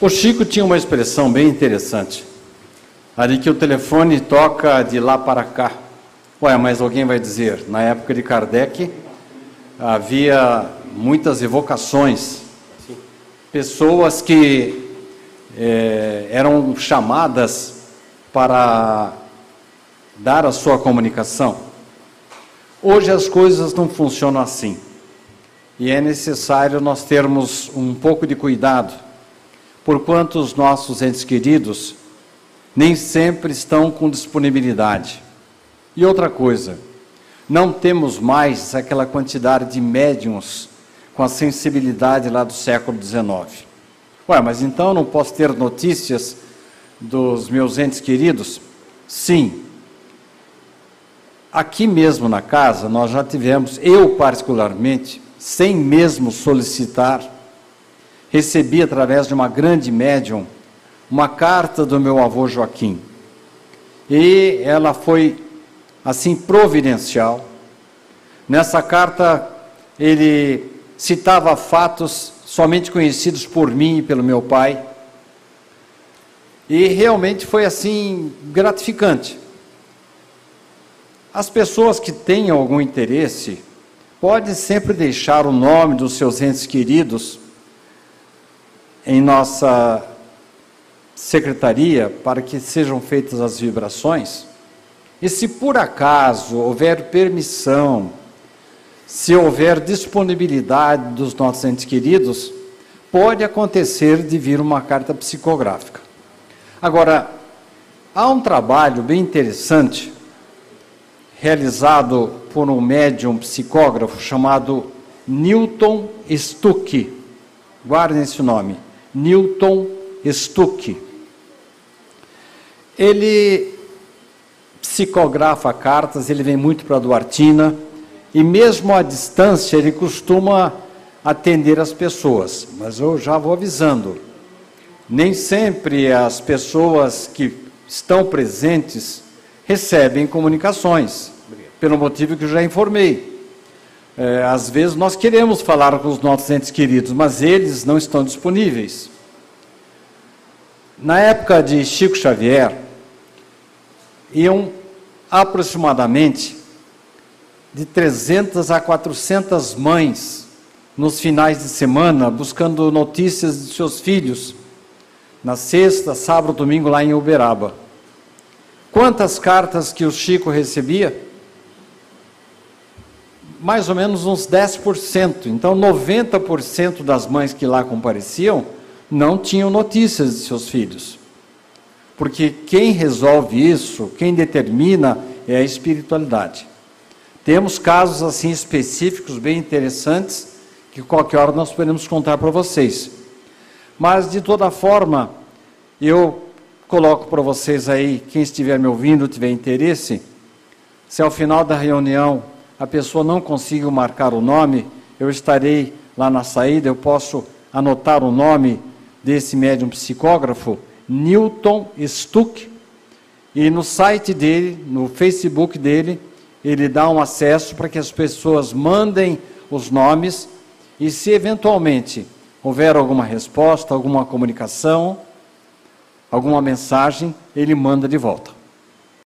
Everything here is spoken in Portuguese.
O Chico tinha uma expressão bem interessante. Ali que o telefone toca de lá para cá. Ué, mas alguém vai dizer, na época de Kardec, havia muitas evocações. Pessoas que é, eram chamadas para dar a sua comunicação. Hoje as coisas não funcionam assim. E é necessário nós termos um pouco de cuidado, porquanto os nossos entes queridos nem sempre estão com disponibilidade. E outra coisa, não temos mais aquela quantidade de médiums com a sensibilidade lá do século XIX. Ué, mas então não posso ter notícias dos meus entes queridos? Sim. Aqui mesmo na casa, nós já tivemos, eu particularmente, sem mesmo solicitar, recebi através de uma grande médium uma carta do meu avô Joaquim. E ela foi assim providencial. Nessa carta ele citava fatos somente conhecidos por mim e pelo meu pai. E realmente foi assim gratificante. As pessoas que têm algum interesse podem sempre deixar o nome dos seus entes queridos em nossa secretaria para que sejam feitas as vibrações. E se por acaso houver permissão, se houver disponibilidade dos nossos entes queridos, pode acontecer de vir uma carta psicográfica. Agora, há um trabalho bem interessante realizado por um médium psicógrafo chamado Newton Stuck. Guardem esse nome, Newton Stuck. Ele psicografa cartas, ele vem muito para Duartina e mesmo à distância ele costuma atender as pessoas. Mas eu já vou avisando, nem sempre as pessoas que estão presentes recebem comunicações, pelo motivo que eu já informei. É, às vezes nós queremos falar com os nossos entes queridos, mas eles não estão disponíveis. Na época de Chico Xavier, iam aproximadamente de 300 a 400 mães nos finais de semana buscando notícias de seus filhos, na sexta, sábado, domingo lá em Uberaba. Quantas cartas que o Chico recebia? Mais ou menos uns 10%. Então, 90% das mães que lá compareciam não tinham notícias de seus filhos. Porque quem resolve isso, quem determina, é a espiritualidade. Temos casos assim específicos, bem interessantes, que qualquer hora nós podemos contar para vocês. Mas, de toda forma, eu coloco para vocês aí, quem estiver me ouvindo, tiver interesse, se ao final da reunião a pessoa não conseguiu marcar o nome, eu estarei lá na saída, eu posso anotar o nome desse médium psicógrafo, Newton Stuck, e no site dele, no Facebook dele, ele dá um acesso para que as pessoas mandem os nomes e se eventualmente houver alguma resposta, alguma comunicação, alguma mensagem, ele manda de volta.